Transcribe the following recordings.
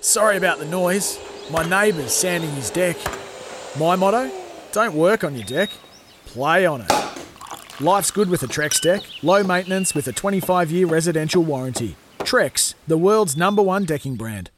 Sorry about the noise. My neighbour's sanding his deck. My motto? Don't work on your deck. Play on it. Life's good with a Trex deck. Low maintenance with a 25-year residential warranty. Trex, the world's number one decking brand.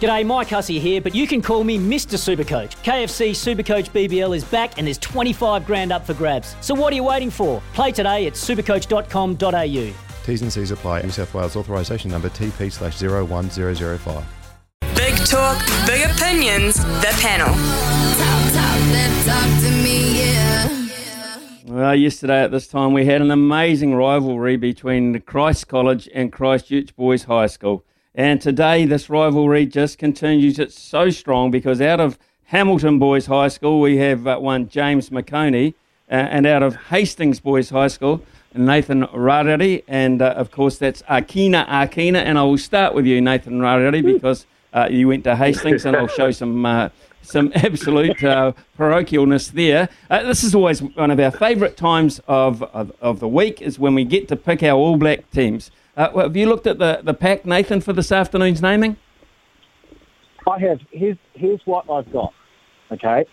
G'day, Mike Hussey here, but you can call me Mr. Supercoach. KFC Supercoach BBL is back and there's 25 grand up for grabs. So what are you waiting for? Play today at supercoach.com.au. T's and C's apply. New South Wales authorisation number TP slash 01005. Talk, big opinions, the panel. Well, yesterday at this time we had an amazing rivalry between Christ College and Christchurch Boys High School. And today this rivalry just continues. It's so strong because out of Hamilton Boys High School we have uh, one James McOnie, uh, and out of Hastings Boys High School Nathan Rarere, and uh, of course that's Akina Akina. And I will start with you, Nathan Rarere, because uh, you went to Hastings, and I'll show some uh, some absolute uh, parochialness there. Uh, this is always one of our favourite times of, of, of the week is when we get to pick our All Black teams. Uh, have you looked at the, the pack, Nathan, for this afternoon's naming? I have. Here's here's what I've got. Okay,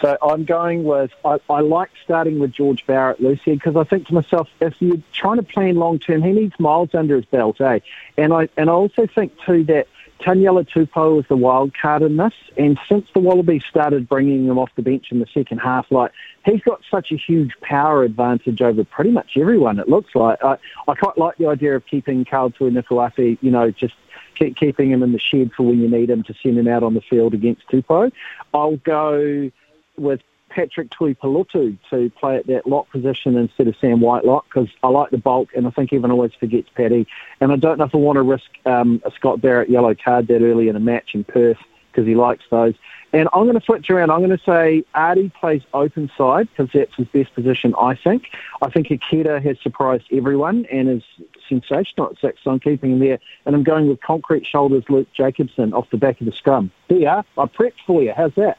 so I'm going with. I, I like starting with George Barrett, Lucy, because I think to myself, if you're trying to plan long term, he needs miles under his belt, eh? And I and I also think too that Taniela Tupou is the wild card in this, and since the Wallabies started bringing him off the bench in the second half, like he's got such a huge power advantage over pretty much everyone. It looks like I, I quite like the idea of keeping Karl Tuinukuafe, you know, just keep, keeping him in the shed for when you need him to send him out on the field against Tupou. I'll go with Patrick Tuipulotu to play at that lock position instead of Sam Whitelock because I like the bulk and I think everyone always forgets Paddy. And I don't know if I want to risk um, a Scott Barrett yellow card that early in a match in Perth because he likes those. And I'm going to switch around. I'm going to say Ardie plays open side because that's his best position, I think. I think Akira has surprised everyone and is sensational at six, so I'm keeping him there. And I'm going with concrete shoulders Luke Jacobson off the back of the scrum. There. I prepped for you. How's that?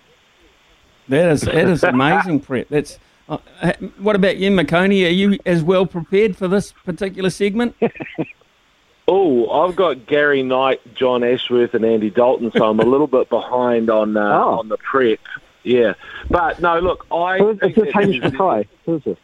That is that is amazing prep. That's uh, what about you, McOnie? Are you as well prepared for this particular segment? oh, I've got Gary Knight, John Ashworth, and Andy Dalton, so I'm a little bit behind on uh, oh. on the prep. Yeah, but no, look, I. Who's this Hamish McKay? Who's this?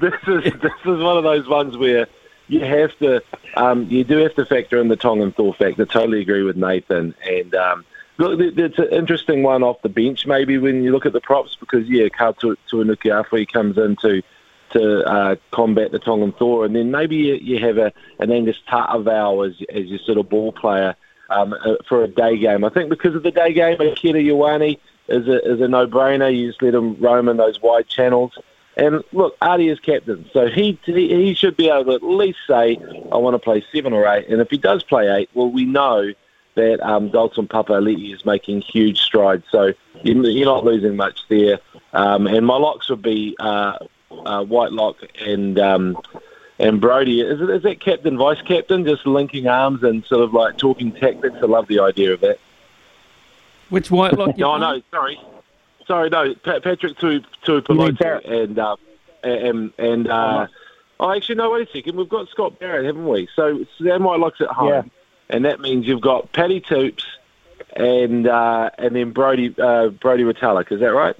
this is this is one of those ones where you have to um, you do have to factor in the Tongan Thor factor. Totally agree with Nathan, and um, Look, it's an interesting one off the bench, maybe when you look at the props, because yeah, Katu Tuinukuafe comes in to to uh, combat the Tongan Thor, and then maybe you, you have a, an Angus Ta'avao as as your sort of ball player um, uh, for a day game. I think because of the day game, Akira Ioane is a is a no brainer. You just let him roam in those wide channels. And look, Ardie is captain, so he he should be able to at least say, I want to play seven or eight. And if he does play eight, well, we know that um, Dalton Papali'i is making huge strides. So you're not losing much there. Um, and my locks would be uh, uh, Whitelock and um, and Brodie. Is, it, is that captain, vice captain, just linking arms and sort of like talking tactics? I love the idea of that. Which Whitelock? no, no, sorry, sorry, no, Patrick to to Pelosi and uh, and and. Uh, Oh, actually, no, wait a second. We've got Scott Barrett, haven't we? So Sam Whitelock's at home. Yeah and that means you've got Paddy Toops and uh, and then Brodie uh, Brodie Retallick. Is that right?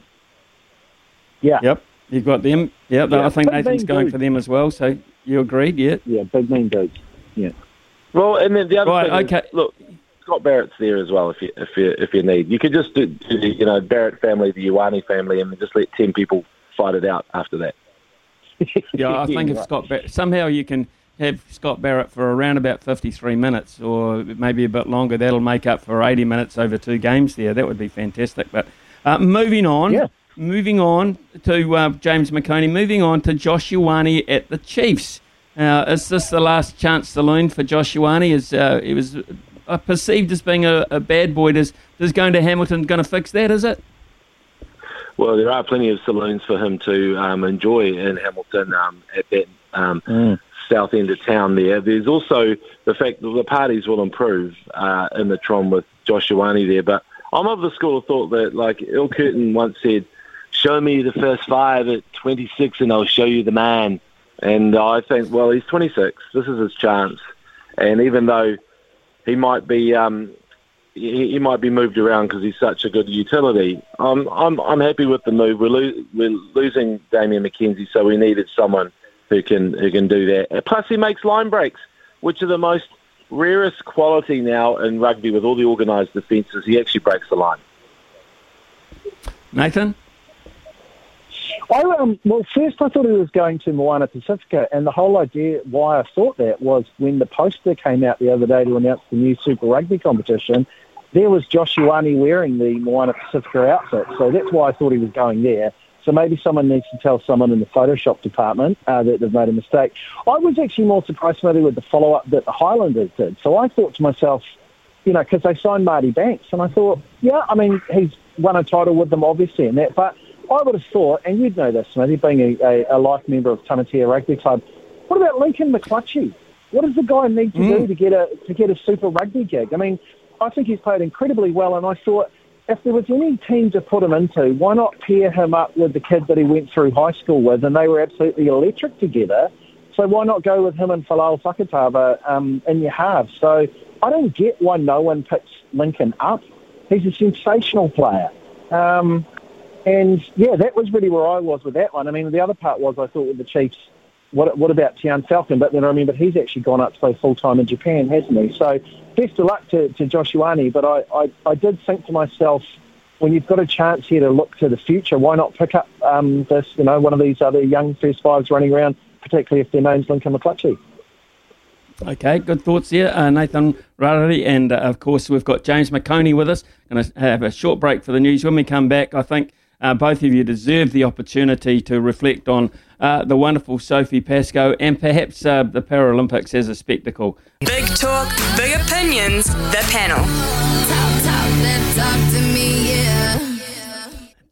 Yeah. Yep. You've got them. Yep. Yeah, I think Nathan's going dudes. for them as well. So you agreed? Yeah. Yeah. Big mean dudes. Yeah. Well, and then the other right, thing. Okay. Is, look, Scott Barrett's there as well. If you if you if you need, you could just do, do you know Barrett family, the Ioane family, and just let ten people fight it out after that. yeah, I think if Scott Barrett somehow you can have Scott Barrett for around about 53 minutes or maybe a bit longer. That'll make up for 80 minutes over two games there. That would be fantastic. But uh, moving on, yeah. moving on to uh, James McOnie, moving on to Josh Ioane at the Chiefs. Uh, is this the last chance saloon for Josh Ioane? Is uh, he was uh, perceived as being a, a bad boy. Does does going to Hamilton going to fix that? Is it? Well, there are plenty of saloons for him to um, enjoy in Hamilton um, at that um, mm. South end of town there. There's also the fact that the parties will improve uh, in the Tron with Josh Ioane there. But I'm of the school of thought that, like Il once said, show me the first five at 26 and I'll show you the man. And I think, well, he's 26. This is his chance. And even though he might be um, he, he might be moved around because he's such a good utility. I'm I'm I'm happy with the move. We're lo- we're losing Damian McKenzie, so we needed someone who can who can do that. Plus, he makes line breaks, which are the most rarest quality now in rugby with all the organised defences. He actually breaks the line. Nathan. I um, well, first I thought he was going to Moana Pacifica, and the whole idea why I thought that was when the poster came out the other day to announce the new Super Rugby competition there was Josh Ioane wearing the Moana Pacifica outfit. So that's why I thought he was going there. So maybe someone needs to tell someone in the Photoshop department uh, that they've made a mistake. I was actually more surprised maybe with the follow-up that the Highlanders did. So I thought to myself, you know, because they signed Marty Banks, and I thought, yeah, I mean, he's won a title with them, obviously, and that. But I would have thought, and you'd know this, Smithy, being a, a, a life member of Tamatea Rugby Club, what about Lincoln McClutchie? What does the guy need to mm. do to get a to get a Super Rugby gig? I mean, I think he's played incredibly well, and I thought if there was any team to put him into, why not pair him up with the kid that he went through high school with, and they were absolutely electric together. So why not go with him and Folau Fakatava um, in your? So I don't get why no one picks Lincoln up. He's a sensational player. Um, and yeah, that was really where I was with that one. I mean, the other part was I thought with the Chiefs, what, what about Tiaan Falcon? But then I remember he's actually gone up to play full time in Japan, hasn't he? So best of luck to, to Josh Ioane, but I, I, I did think to myself, when you've got a chance here to look to the future, why not pick up um, this, you know, one of these other young first fives running around, particularly if their name's Lincoln McClutchie? Okay, good thoughts here, uh, Nathan Rarere, and uh, of course we've got James McOnie with us. Going to have a short break for the news. When we come back, I think uh, both of you deserve the opportunity to reflect on uh, the wonderful Sophie Pascoe and perhaps uh, the Paralympics as a spectacle. Big talk, big opinions, the panel. Talk, talk, talk me, yeah.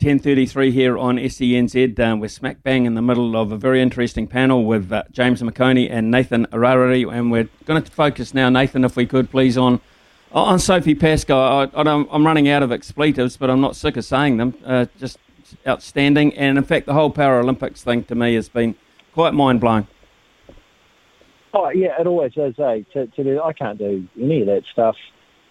10.33 here on SENZ. Uh, we're smack bang in the middle of a very interesting panel with uh, James McOnie and Nathan Rarere, and we're going to focus now, Nathan, if we could please, on on Sophie Pascoe. I, am running out of expletives, but I'm not sick of saying them. Uh, just outstanding, and in fact, the whole Paralympics thing to me has been quite mind blowing. Oh yeah, it always is. Eh? To, to do, I can't do any of that stuff,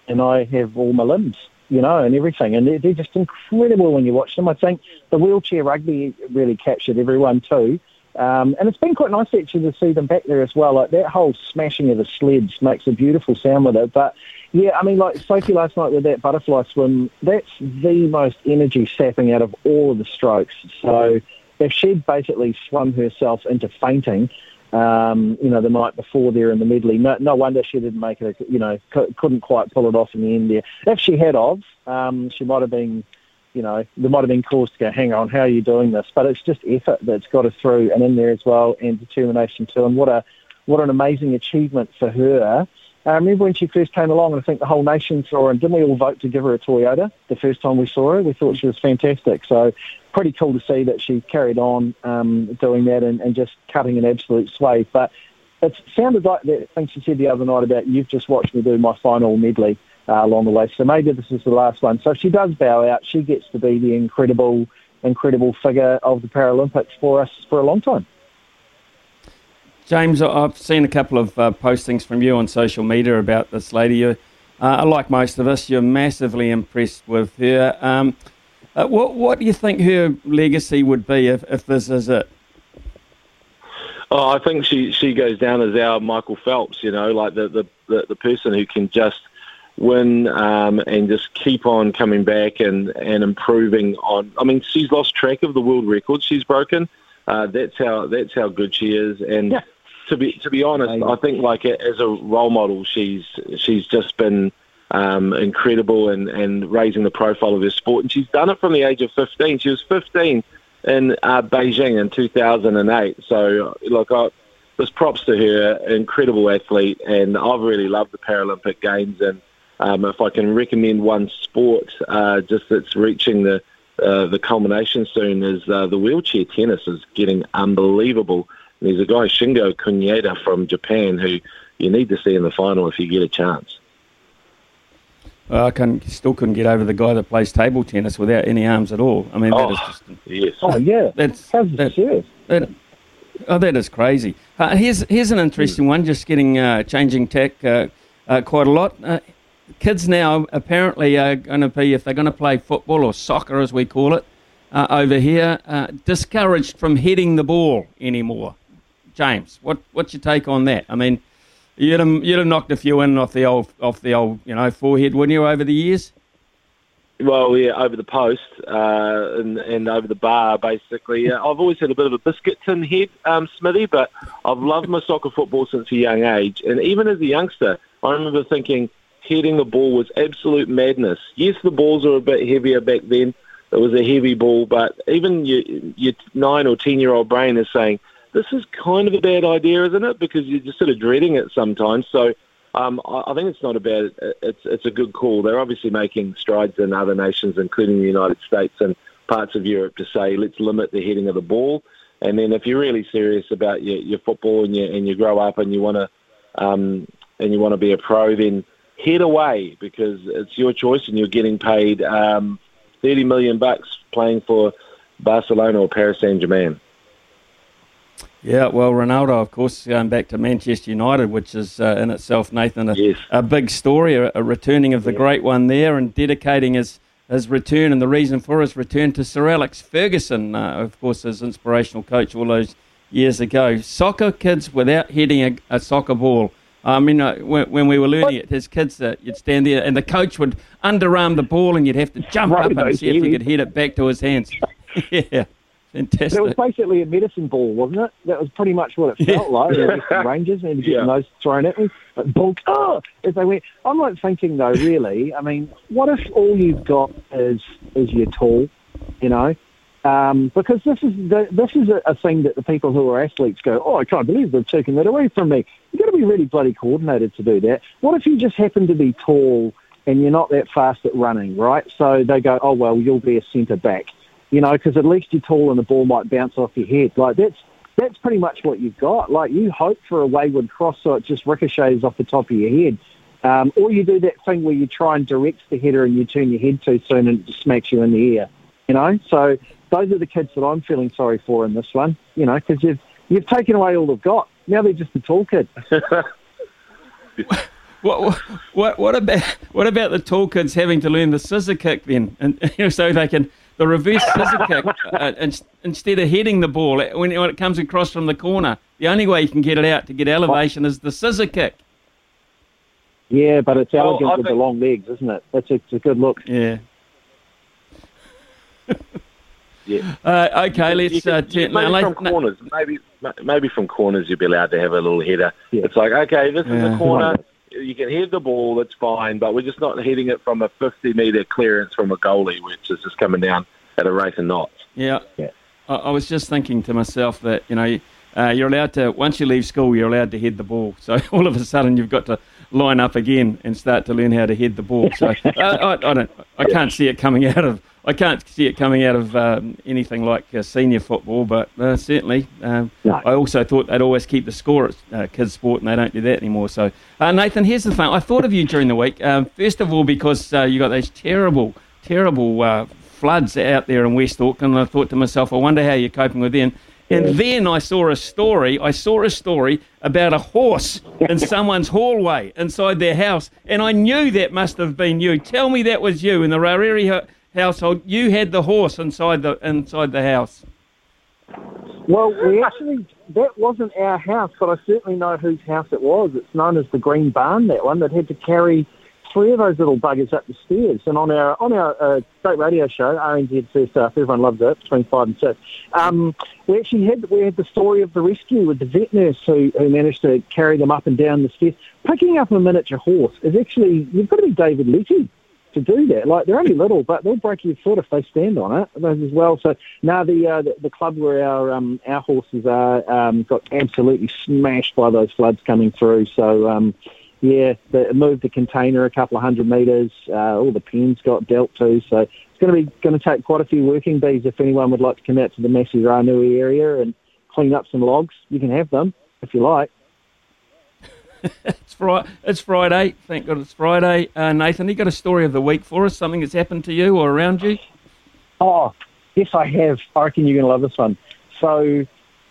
and I have all my limbs, you know, and everything, and they're, they're just incredible when you watch them. I think the wheelchair rugby really captured everyone too. Um, and it's been quite nice actually to see them back there as well. Like that whole smashing of the sleds makes a beautiful sound with it. But yeah, I mean, like Sophie last night with that butterfly swim, that's the most energy sapping out of all of the strokes. So if she'd basically swum herself into fainting, um, you know, the night before there in the medley, no, no wonder she didn't make it, you know, c- couldn't quite pull it off in the end there. If she had of, um, she might have been, you know, there might have been cause to go, hang on, how are you doing this? But it's just effort that's got her through and in there as well and determination too. And what a, what an amazing achievement for her. I remember when she first came along, and I think the whole nation saw her, and didn't we all vote to give her a Toyota the first time we saw her? We thought she was fantastic. So pretty cool to see that she carried on um, doing that and, and just cutting an absolute swathe. But it sounded like that thing she said the other night about you've just watched me do my final medley uh, along the way. So maybe this is the last one. So if she does bow out, she gets to be the incredible, incredible figure of the Paralympics for us for a long time. James, I've seen a couple of uh, postings from you on social media about this lady. You, uh, like most of us, you're massively impressed with her. Um, uh, what, what do you think her legacy would be if, if this is it? Oh, I think she, she goes down as our Michael Phelps, you know, like the, the, the, the person who can just win um, and just keep on coming back and, and improving on. I mean, she's lost track of the world record she's broken. Uh, that's how that's how good she is, and yeah to be to be honest, I think like as a role model, she's she's just been um, incredible and and raising the profile of her sport, and she's done it from the age of 15. She was 15 in uh, Beijing in 2008. So look, I, this props to her, incredible athlete, and I've really loved the Paralympic Games and um, if I can recommend one sport, uh, just that's reaching the uh, the culmination soon, is uh, the wheelchair tennis is getting unbelievable. And there's a guy Shingo Kunieda from Japan who you need to see in the final if you get a chance. Well, I can, still couldn't get over the guy that plays table tennis without any arms at all. I mean, oh, that is just yes. Oh yeah, that's How's that, serious? that, oh, that is crazy. Uh, here's here's an interesting one. Just getting uh, changing tech uh, uh, quite a lot. Uh, kids now apparently are going to be if they're going to play football or soccer as we call it uh, over here, discouraged from hitting the ball anymore. James, what what's your take on that? I mean, you'd have, you'd have knocked a few in off the old off the old you know forehead, wouldn't you, over the years? Well, yeah, over the post uh, and, and over the bar, basically. Uh, I've always had a bit of a biscuit tin head, um, Smithy, but I've loved my soccer football since a young age. And even as a youngster, I remember thinking heading the ball was absolute madness. Yes, the balls were a bit heavier back then. It was a heavy ball, but even your, your nine or ten year old brain is saying, this is kind of a bad idea, isn't it? Because you're just sort of dreading it sometimes. So um, I, I think it's not a bad. It's it's a good call. They're obviously making strides in other nations, including the United States and parts of Europe, to say let's limit the heading of the ball. And then if you're really serious about your, your football and you and you grow up and you want to um, and you want to be a pro, then head away because it's your choice and you're getting paid um, 30 million bucks playing for Barcelona or Paris Saint Germain. Yeah, well, Ronaldo, of course, going back to Manchester United, which is uh, in itself, Nathan, a, yes. a big story, a, a, returning of the great one there and dedicating his, his return and the reason for his return to Sir Alex Ferguson, uh, of course, his inspirational coach all those years ago. Soccer kids without hitting a, a soccer ball. I mean, uh, when, when, we were learning it, his kids, uh, you'd stand there and the coach would underarm the ball and you'd have to jump right, up and see if you could hit it back to his hands. yeah. Fantastic. It was basically a medicine ball, wasn't it? That was pretty much what it felt like. The Rangers and getting yeah. those thrown at me. But bulk, oh, as they went. I'm like thinking though, really. I mean, what if all you've got is is your tool, you know? Um, because this is the, this is a, a, thing that the people who are athletes go, oh, I can't believe they've taken that away from me. You've got to be really bloody coordinated to do that. What if you just happen to be tall and you're not that fast at running, right? So they go, oh well, you'll be a centre back you know, because at least you're tall and the ball might bounce off your head. Like that's that's pretty much what you've got. Like you hope for a wayward cross so it just ricochets off the top of your head. Um, or you do that thing where you try and direct the header and you turn your head too soon and it just smacks you in the ear. You know, so those are the kids that I'm feeling sorry for in this one. You know, because you've you've taken away all they've got. Now they're just a tall kid. what, what what about what about the tall kids having to learn the scissor kick then, and you know, so they can the reverse scissor kick uh, instead of heading the ball when, when it comes across from the corner. The only way you can get it out to get elevation is the scissor kick. Yeah, but it's elegant well, with the long legs, isn't it? That's a, it's a good look. Yeah. Yeah. Uh, okay, let's uh, turn. Maybe now, from corners, maybe maybe from corners you'd be allowed to have a little header. Yeah. It's like, okay, this yeah. is a corner you can head the ball, That's fine, but we're just not hitting it from a 50 metre clearance from a goalie, which is just coming down at a rate of knots. Yeah. yeah. I, I was just thinking to myself that, you know, uh, you're allowed to, once you leave school, you're allowed to head the ball. So all of a sudden you've got to line up again and start to learn how to head the ball. So uh, I, I, don't, I can't see it coming out of I can't see it coming out of um, anything like uh, senior football, but uh, certainly um, no. I also thought they'd always keep the score at uh, kids' sport, and they don't do that anymore. So, uh, Nathan, here's the thing: I thought of you during the week. Um, first of all, because uh, you got those terrible, terrible uh, floods out there in West Auckland, and I thought to myself, I wonder how you're coping with them. And then I saw a story. I saw a story about a horse in someone's hallway inside their house, and I knew that must have been you. Tell me that was you in the Rarere household. You had the horse inside the inside the house. Well, we actually that wasn't our house, but I certainly know whose house it was. It's known as the Green Barn. That one that had to carry three of those little buggers up the stairs. And on our on our uh, state radio show, RNZ First Up, everyone loves it between five and six. Um, we actually had we had the story of the rescue with the vet nurse who, who managed to carry them up and down the stairs. Picking up a miniature horse is actually you've got to be David Letty to do that. Like they're only little, but they'll break your foot if they stand on it as well. So now the uh, the, the, club where our um, our horses are um, got absolutely smashed by those floods coming through. So um, yeah, the, moved the container a couple of hundred metres. Uh, all the pens got dealt to, so it's going to be going to take quite a few working bees if anyone would like to come out to the Massey Ranui area and clean up some logs. You can have them if you like. It's, Friday, it's Friday. Thank God it's Friday. Uh, Nathan, you got a story of the week for us? Something that's happened to you or around you? Oh, yes, I have. I reckon you're going to love this one. So,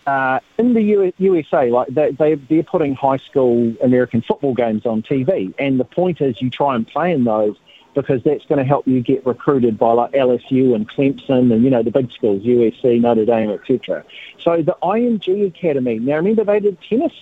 uh, in the U- USA, like they, they, they're putting high school American football games on TV, and the point is you try and play in those because that's going to help you get recruited by like LSU and Clemson and you know the big schools, USC, Notre Dame, etc. So the IMG Academy. Now remember they did tennis.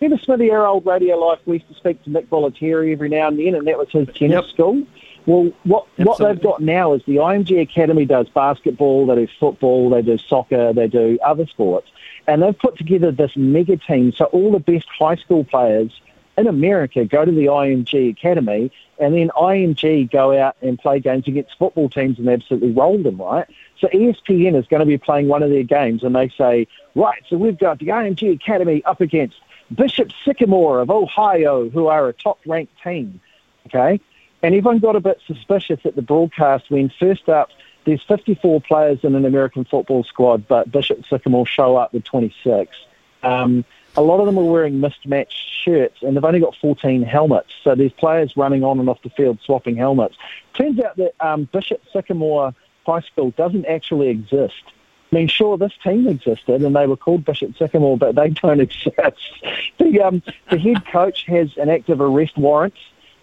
Remember Smithy, our old radio life, we used to speak to Nick Bollettieri every now and then, and that was his tennis yep. school. Well, what Absolutely. what they've got now is the IMG Academy does basketball, they do football, they do soccer, they do other sports, and they've put together this mega team. So all the best high school players in America go to the IMG Academy, and then IMG go out and play games against football teams and they absolutely roll them, right? So ESPN is going to be playing one of their games, and they say, right, so we've got the IMG Academy up against Bishop Sycamore of Ohio, who are a top-ranked team, okay? And everyone got a bit suspicious at the broadcast when first up, there's 54 players in an American football squad, but Bishop Sycamore show up with 26. Um, a lot of them are wearing mismatched shirts, and they've only got 14 helmets. So there's players running on and off the field swapping helmets. Turns out that um, Bishop Sycamore High School doesn't actually exist. I mean, sure, this team existed, and they were called Bishop Sycamore, but they don't exist. the um, the head coach has an active arrest warrant.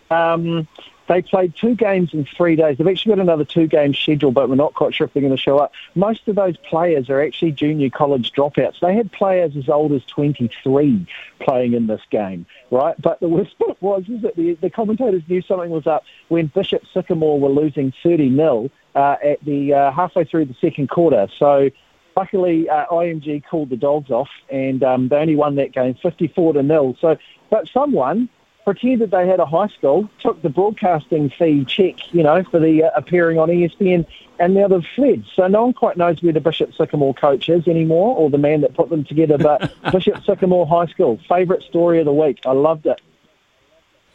Um, they played two games in three days. They've actually got another two games scheduled, but we're not quite sure if they're going to show up. Most of those players are actually junior college dropouts. They had players as old as 23 playing in this game, right? But the worst part was is that the, the commentators knew something was up when Bishop Sycamore were losing 30 0 uh, at the uh, halfway through the second quarter. So luckily, uh, IMG called the dogs off, and um, they only won that game 54 to nil. So, but someone pretended they had a high school, took the broadcasting fee check, you know, for the uh, appearing on ESPN, and now they've fled. So no one quite knows where the Bishop Sycamore coach is anymore, or the man that put them together. But Bishop Sycamore High School, favourite story of the week. I loved it.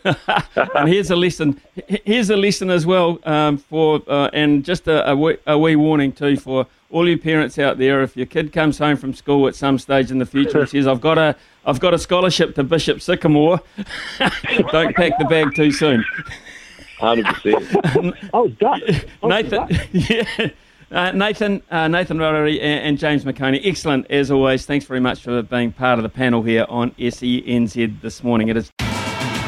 and here's a lesson. Here's a lesson as well um, for, uh, and just a, a, wee, a, wee, warning too for all you parents out there. If your kid comes home from school at some stage in the future and says, "I've got a, I've got a scholarship to Bishop Sycamore," don't pack the bag too soon. Hundred percent. Oh, done. Nathan, yeah. Uh, Nathan, uh, Nathan Rarere and, and, James McOnie, excellent as always. Thanks very much for being part of the panel here on SENZ this morning. It is.